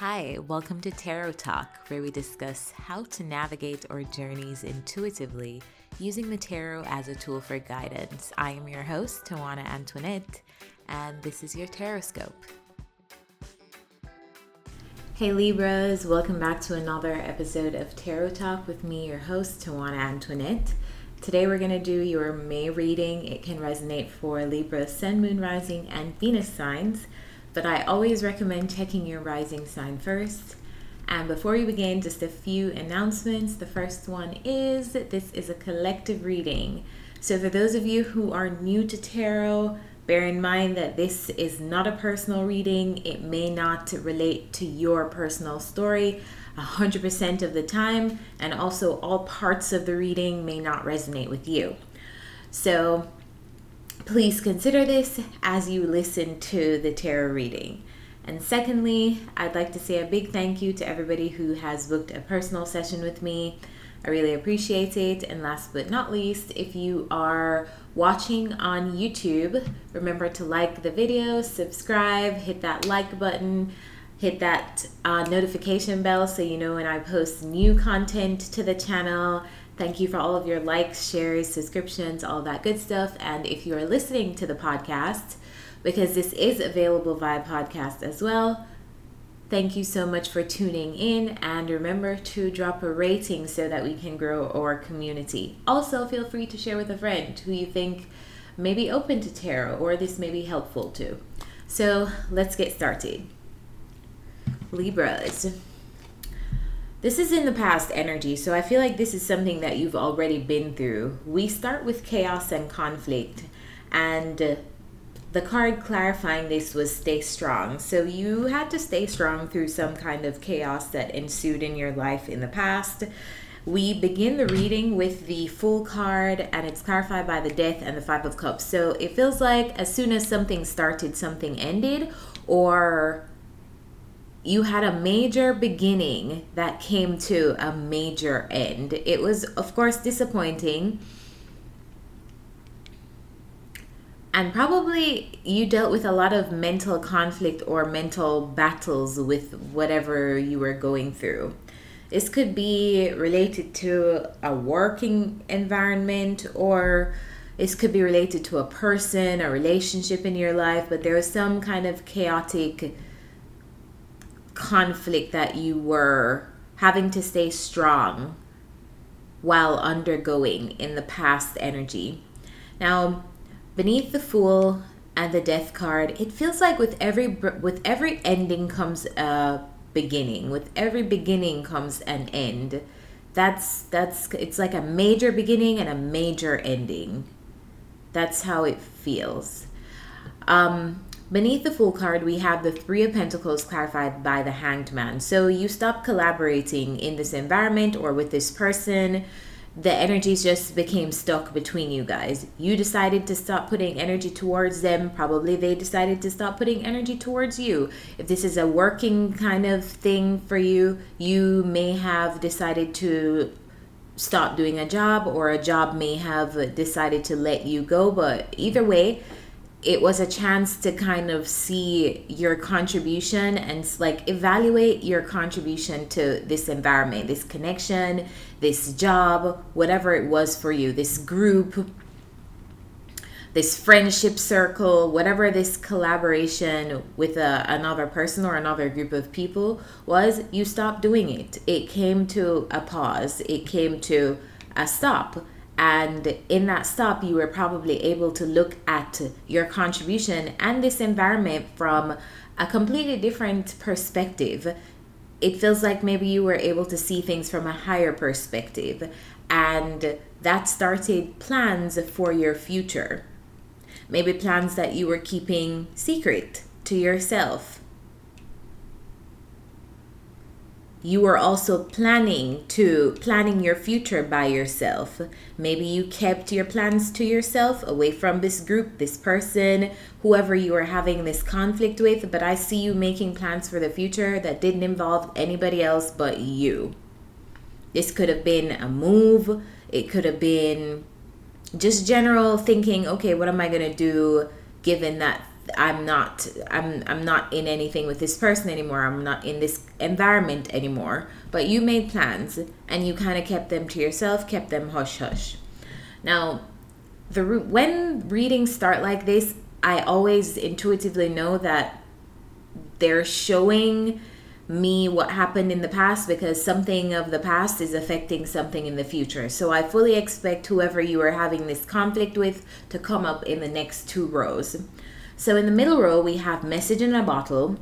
Hi, welcome to Tarot Talk, where we discuss how to navigate our journeys intuitively using the tarot as a tool for guidance. I am your host, Tawana Antoinette, and this is your Taroscope. Hey Libras, welcome back to another episode of Tarot Talk with me, your host, Tawana Antoinette. Today we're going to do your May reading. It can resonate for Libra, Sun, Moon, Rising, and Venus signs but I always recommend checking your rising sign first. And before we begin, just a few announcements. The first one is this is a collective reading. So, for those of you who are new to tarot, bear in mind that this is not a personal reading. It may not relate to your personal story 100% of the time, and also all parts of the reading may not resonate with you. So, Please consider this as you listen to the tarot reading. And secondly, I'd like to say a big thank you to everybody who has booked a personal session with me. I really appreciate it. And last but not least, if you are watching on YouTube, remember to like the video, subscribe, hit that like button, hit that uh, notification bell so you know when I post new content to the channel Thank you for all of your likes, shares, subscriptions, all that good stuff. And if you are listening to the podcast, because this is available via podcast as well, thank you so much for tuning in. And remember to drop a rating so that we can grow our community. Also, feel free to share with a friend who you think may be open to tarot or this may be helpful to. So let's get started. Libras. This is in the past energy, so I feel like this is something that you've already been through. We start with chaos and conflict, and uh, the card clarifying this was stay strong. So you had to stay strong through some kind of chaos that ensued in your life in the past. We begin the reading with the Fool card, and it's clarified by the Death and the Five of Cups. So it feels like as soon as something started, something ended, or you had a major beginning that came to a major end. It was, of course, disappointing. And probably you dealt with a lot of mental conflict or mental battles with whatever you were going through. This could be related to a working environment or this could be related to a person, a relationship in your life, but there was some kind of chaotic conflict that you were having to stay strong while undergoing in the past energy. Now, beneath the fool and the death card, it feels like with every with every ending comes a beginning. With every beginning comes an end. That's that's it's like a major beginning and a major ending. That's how it feels. Um, Beneath the Fool card, we have the Three of Pentacles clarified by the Hanged Man. So you stop collaborating in this environment or with this person. The energies just became stuck between you guys. You decided to stop putting energy towards them. Probably they decided to stop putting energy towards you. If this is a working kind of thing for you, you may have decided to stop doing a job or a job may have decided to let you go. But either way, it was a chance to kind of see your contribution and like evaluate your contribution to this environment, this connection, this job, whatever it was for you, this group, this friendship circle, whatever this collaboration with a, another person or another group of people was, you stopped doing it. It came to a pause, it came to a stop and in that stop, you were probably able to look at your contribution and this environment from a completely different perspective. It feels like maybe you were able to see things from a higher perspective, and that started plans for your future. Maybe plans that you were keeping secret to yourself you are also planning to planning your future by yourself. Maybe you kept your plans to yourself away from this group this person whoever you are having this conflict with but i see you making plans for the future that didn't involve anybody else but you. This could have been a move. It could have been just general thinking okay what am i going to do given that I'm not I'm I'm not in anything with this person anymore. I'm not in this environment anymore. But you made plans and you kind of kept them to yourself, kept them hush hush. Now, the when readings start like this, I always intuitively know that they're showing me what happened in the past because something of the past is affecting something in the future. So I fully expect whoever you are having this conflict with to come up in the next two rows. So in the middle row, we have message in a bottle.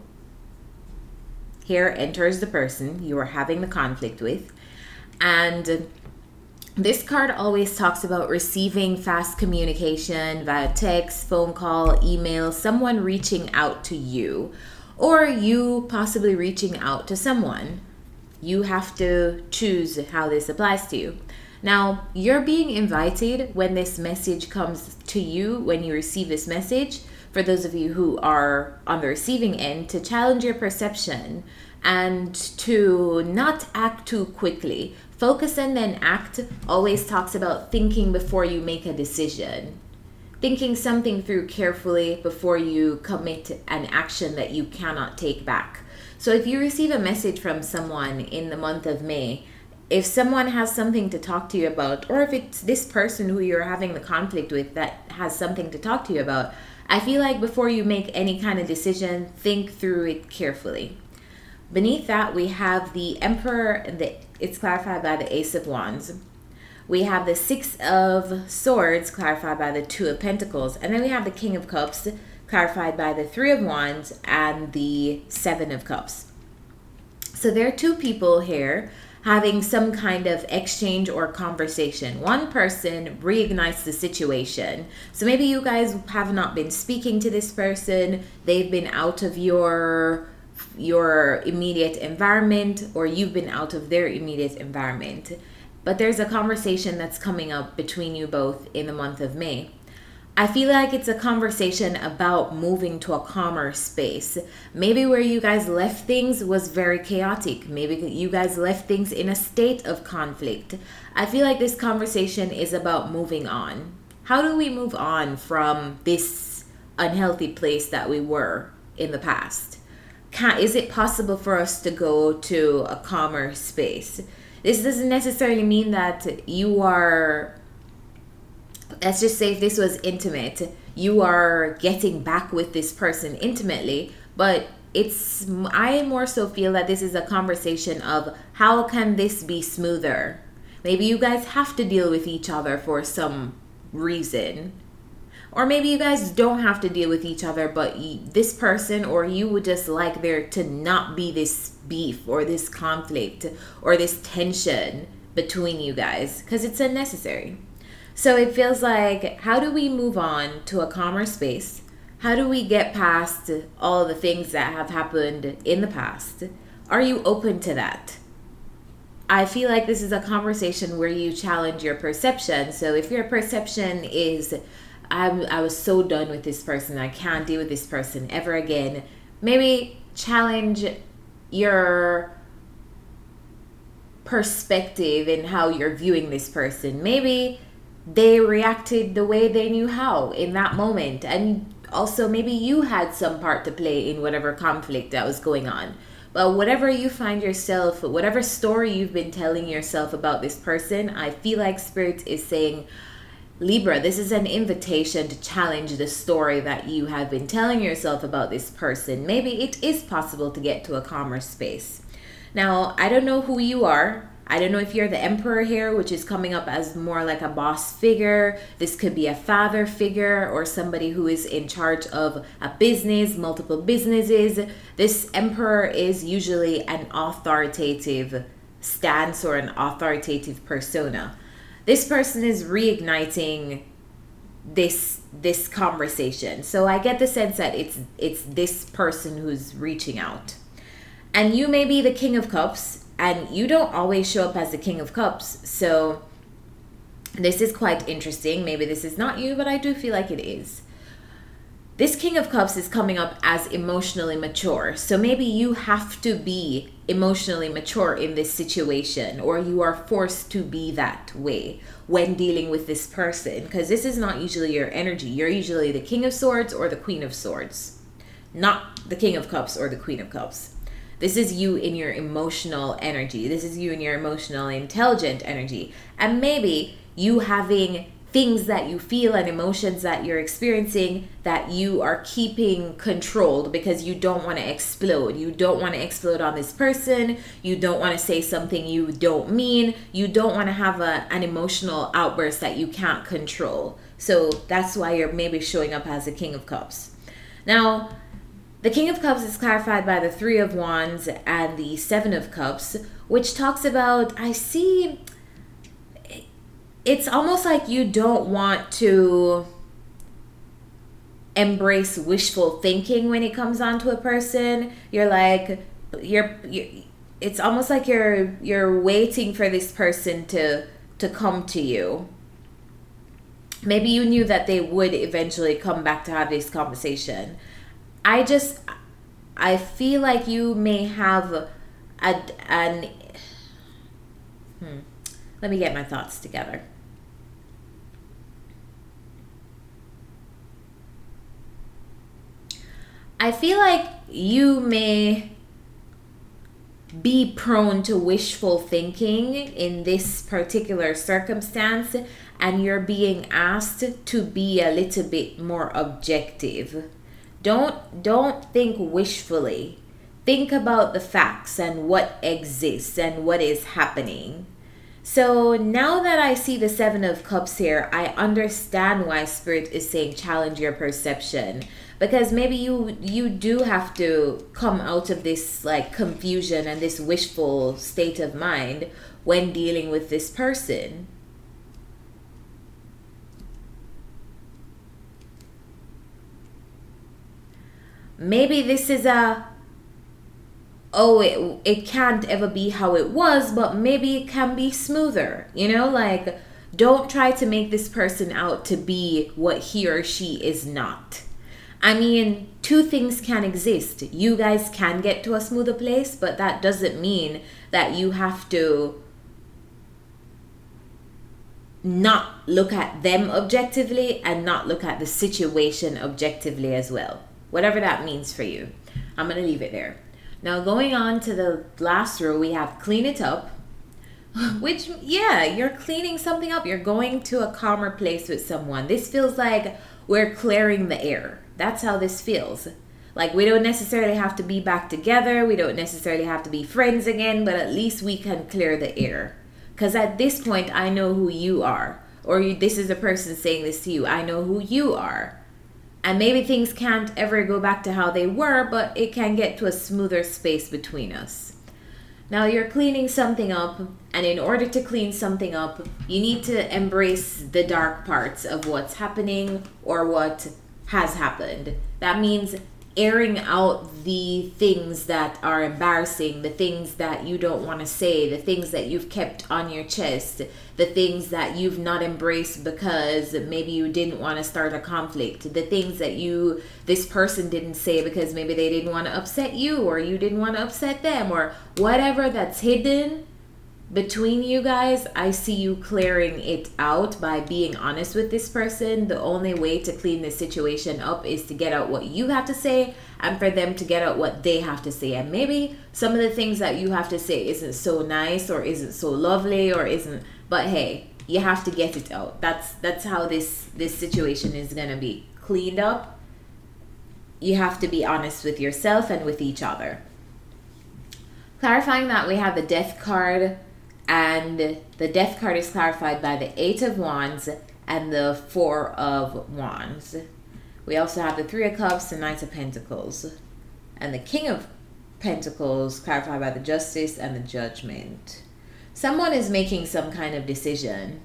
Here enters the person you are having the conflict with. And this card always talks about receiving fast communication via text, phone call, email, someone reaching out to you or you possibly reaching out to someone. You have to choose how this applies to you. Now, you're being invited when this message comes to you, when you receive this message, for those of you who are on the receiving end, to challenge your perception and to not act too quickly. Focus and then act always talks about thinking before you make a decision thinking something through carefully before you commit an action that you cannot take back. So if you receive a message from someone in the month of May, if someone has something to talk to you about, or if it's this person who you're having the conflict with that has something to talk to you about, I feel like before you make any kind of decision, think through it carefully. Beneath that, we have the Emperor, and the, it's clarified by the Ace of Wands we have the Six of Swords clarified by the Two of Pentacles, and then we have the King of Cups clarified by the Three of Wands and the Seven of Cups. So there are two people here having some kind of exchange or conversation. One person reignites the situation. So maybe you guys have not been speaking to this person, they've been out of your your immediate environment or you've been out of their immediate environment but there's a conversation that's coming up between you both in the month of May. I feel like it's a conversation about moving to a calmer space. Maybe where you guys left things was very chaotic. Maybe you guys left things in a state of conflict. I feel like this conversation is about moving on. How do we move on from this unhealthy place that we were in the past? Can, is it possible for us to go to a calmer space? this doesn't necessarily mean that you are let's just say if this was intimate you are getting back with this person intimately but it's i more so feel that this is a conversation of how can this be smoother maybe you guys have to deal with each other for some reason or maybe you guys don't have to deal with each other, but this person or you would just like there to not be this beef or this conflict or this tension between you guys because it's unnecessary. So it feels like, how do we move on to a calmer space? How do we get past all the things that have happened in the past? Are you open to that? I feel like this is a conversation where you challenge your perception. So if your perception is I'm, I was so done with this person. I can't deal with this person ever again. Maybe challenge your perspective in how you're viewing this person. Maybe they reacted the way they knew how in that moment. And also, maybe you had some part to play in whatever conflict that was going on. But whatever you find yourself, whatever story you've been telling yourself about this person, I feel like Spirit is saying, Libra, this is an invitation to challenge the story that you have been telling yourself about this person. Maybe it is possible to get to a calmer space. Now, I don't know who you are. I don't know if you're the emperor here, which is coming up as more like a boss figure. This could be a father figure or somebody who is in charge of a business, multiple businesses. This emperor is usually an authoritative stance or an authoritative persona this person is reigniting this this conversation so i get the sense that it's it's this person who's reaching out and you may be the king of cups and you don't always show up as the king of cups so this is quite interesting maybe this is not you but i do feel like it is this King of Cups is coming up as emotionally mature. So maybe you have to be emotionally mature in this situation, or you are forced to be that way when dealing with this person, because this is not usually your energy. You're usually the King of Swords or the Queen of Swords, not the King of Cups or the Queen of Cups. This is you in your emotional energy. This is you in your emotional intelligent energy. And maybe you having things that you feel and emotions that you're experiencing that you are keeping controlled because you don't want to explode. You don't want to explode on this person. You don't want to say something you don't mean. You don't want to have a, an emotional outburst that you can't control. So that's why you're maybe showing up as a King of Cups. Now, the King of Cups is clarified by the Three of Wands and the Seven of Cups, which talks about I see it's almost like you don't want to embrace wishful thinking when it comes on to a person. You're like you're, you're it's almost like you're you're waiting for this person to to come to you. Maybe you knew that they would eventually come back to have this conversation. I just I feel like you may have a, an hmm, let me get my thoughts together. I feel like you may be prone to wishful thinking in this particular circumstance and you're being asked to be a little bit more objective. Don't don't think wishfully. Think about the facts and what exists and what is happening. So now that I see the 7 of cups here, I understand why spirit is saying challenge your perception because maybe you you do have to come out of this like confusion and this wishful state of mind when dealing with this person maybe this is a oh it, it can't ever be how it was but maybe it can be smoother you know like don't try to make this person out to be what he or she is not I mean, two things can exist. You guys can get to a smoother place, but that doesn't mean that you have to not look at them objectively and not look at the situation objectively as well. Whatever that means for you. I'm going to leave it there. Now, going on to the last row, we have clean it up, which, yeah, you're cleaning something up. You're going to a calmer place with someone. This feels like we're clearing the air that's how this feels. Like, we don't necessarily have to be back together, we don't necessarily have to be friends again, but at least we can clear the air. Because at this point, I know who you are. Or you, this is a person saying this to you. I know who you are. And maybe things can't ever go back to how they were, but it can get to a smoother space between us. Now you're cleaning something up, and in order to clean something up, you need to embrace the dark parts of what's happening or what has happened. That means airing out the things that are embarrassing, the things that you don't want to say, the things that you've kept on your chest, the things that you've not embraced because maybe you didn't want to start a conflict, the things that you this person didn't say because maybe they didn't want to upset you or you didn't want to upset them or whatever that's hidden between you guys, I see you clearing it out by being honest with this person. The only way to clean this situation up is to get out what you have to say and for them to get out what they have to say. And maybe some of the things that you have to say isn't so nice or isn't so lovely or isn't but hey, you have to get it out. That's that's how this this situation is going to be cleaned up. You have to be honest with yourself and with each other. Clarifying that we have the death card and the death card is clarified by the eight of wands and the four of wands. We also have the three of cups the knight of pentacles. And the king of pentacles clarified by the justice and the judgment. Someone is making some kind of decision.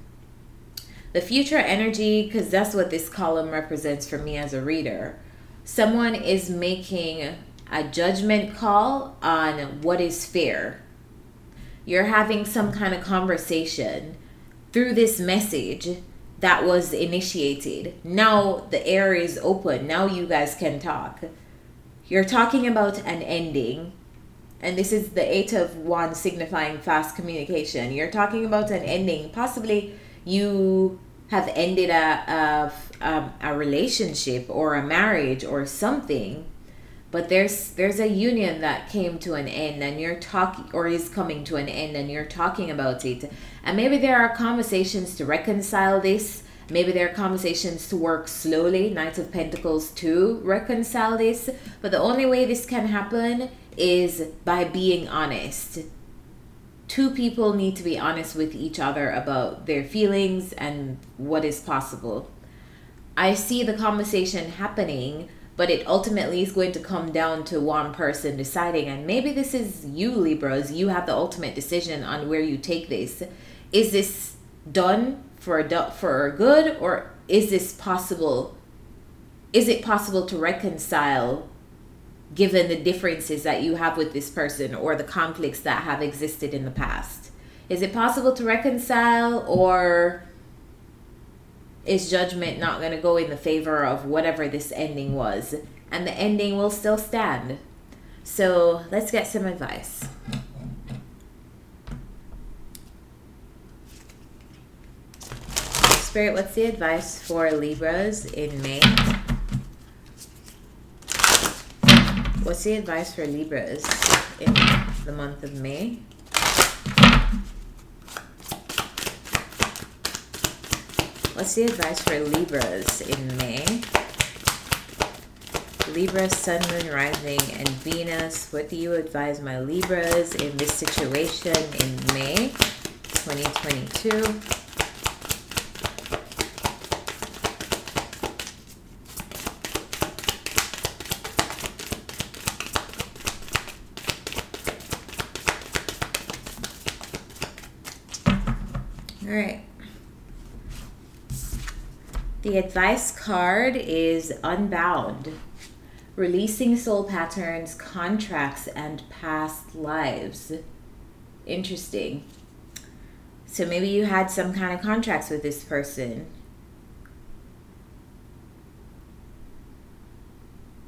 The future energy because that's what this column represents for me as a reader. Someone is making a judgment call on what is fair you're having some kind of conversation through this message that was initiated. Now the air is open. Now you guys can talk. You're talking about an ending. And this is the eight of wands signifying fast communication. You're talking about an ending. Possibly you have ended a, a, a, a relationship or a marriage or something but there's there's a union that came to an end and you're talking or is coming to an end and you're talking about it. And maybe there are conversations to reconcile this. Maybe there are conversations to work slowly. Knights of pentacles to reconcile this. But the only way this can happen is by being honest. Two people need to be honest with each other about their feelings and what is possible. I see the conversation happening but it ultimately is going to come down to one person deciding. And maybe this is you libras you have the ultimate decision on where you take this. Is this done for for good or is this possible is it possible to reconcile given the differences that you have with this person or the conflicts that have existed in the past? Is it possible to reconcile or is judgment not going to go in the favor of whatever this ending was? And the ending will still stand. So let's get some advice. Spirit, what's the advice for Libras in May? What's the advice for Libras in the month of May? What's the advice for Libras in May? Libra, Sun, Moon, Rising, and Venus. What do you advise my Libras in this situation in May 2022? All right. The advice card is Unbound, releasing soul patterns, contracts, and past lives. Interesting. So maybe you had some kind of contracts with this person.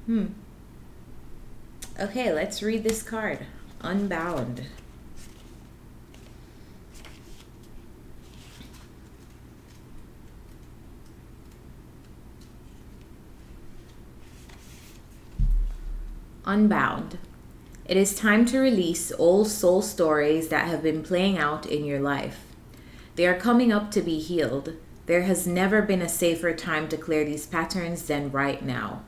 Hmm. Okay, let's read this card. Unbound. Unbound. It is time to release old soul stories that have been playing out in your life. They are coming up to be healed. There has never been a safer time to clear these patterns than right now.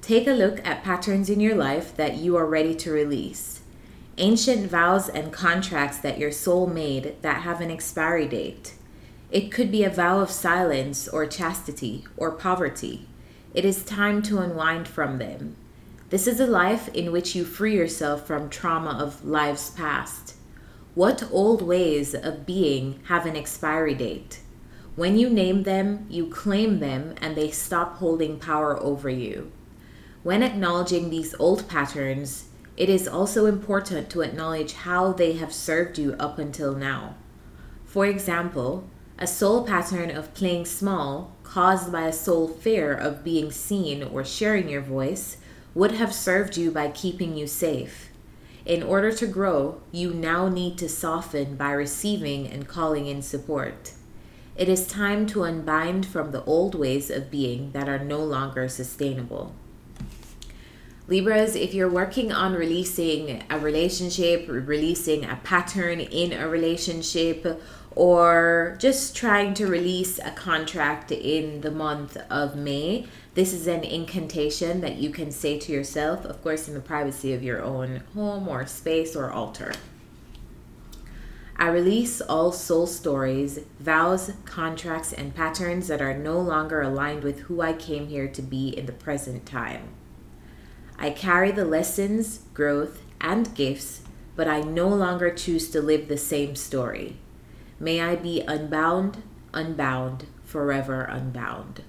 Take a look at patterns in your life that you are ready to release. Ancient vows and contracts that your soul made that have an expiry date. It could be a vow of silence or chastity or poverty. It is time to unwind from them. This is a life in which you free yourself from trauma of lives past. What old ways of being have an expiry date? When you name them, you claim them, and they stop holding power over you. When acknowledging these old patterns, it is also important to acknowledge how they have served you up until now. For example, a soul pattern of playing small, caused by a soul fear of being seen or sharing your voice, would have served you by keeping you safe. In order to grow, you now need to soften by receiving and calling in support. It is time to unbind from the old ways of being that are no longer sustainable. Libras, if you're working on releasing a relationship, releasing a pattern in a relationship, or just trying to release a contract in the month of May, this is an incantation that you can say to yourself, of course, in the privacy of your own home or space or altar. I release all soul stories, vows, contracts, and patterns that are no longer aligned with who I came here to be in the present time. I carry the lessons, growth, and gifts, but I no longer choose to live the same story. May I be unbound, unbound, forever unbound.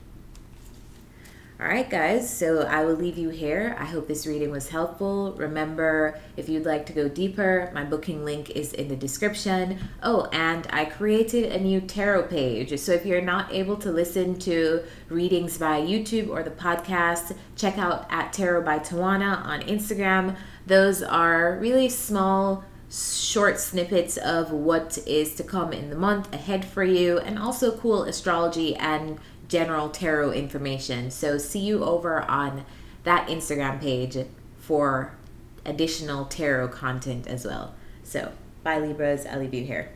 All right, guys, so I will leave you here. I hope this reading was helpful. Remember, if you'd like to go deeper, my booking link is in the description. Oh, and I created a new tarot page. So if you're not able to listen to readings via YouTube or the podcast, check out at Tarot by Tawana on Instagram. Those are really small short snippets of what is to come in the month ahead for you and also cool astrology and general tarot information. So see you over on that Instagram page for additional tarot content as well. So, bye Libras, I'll leave you here.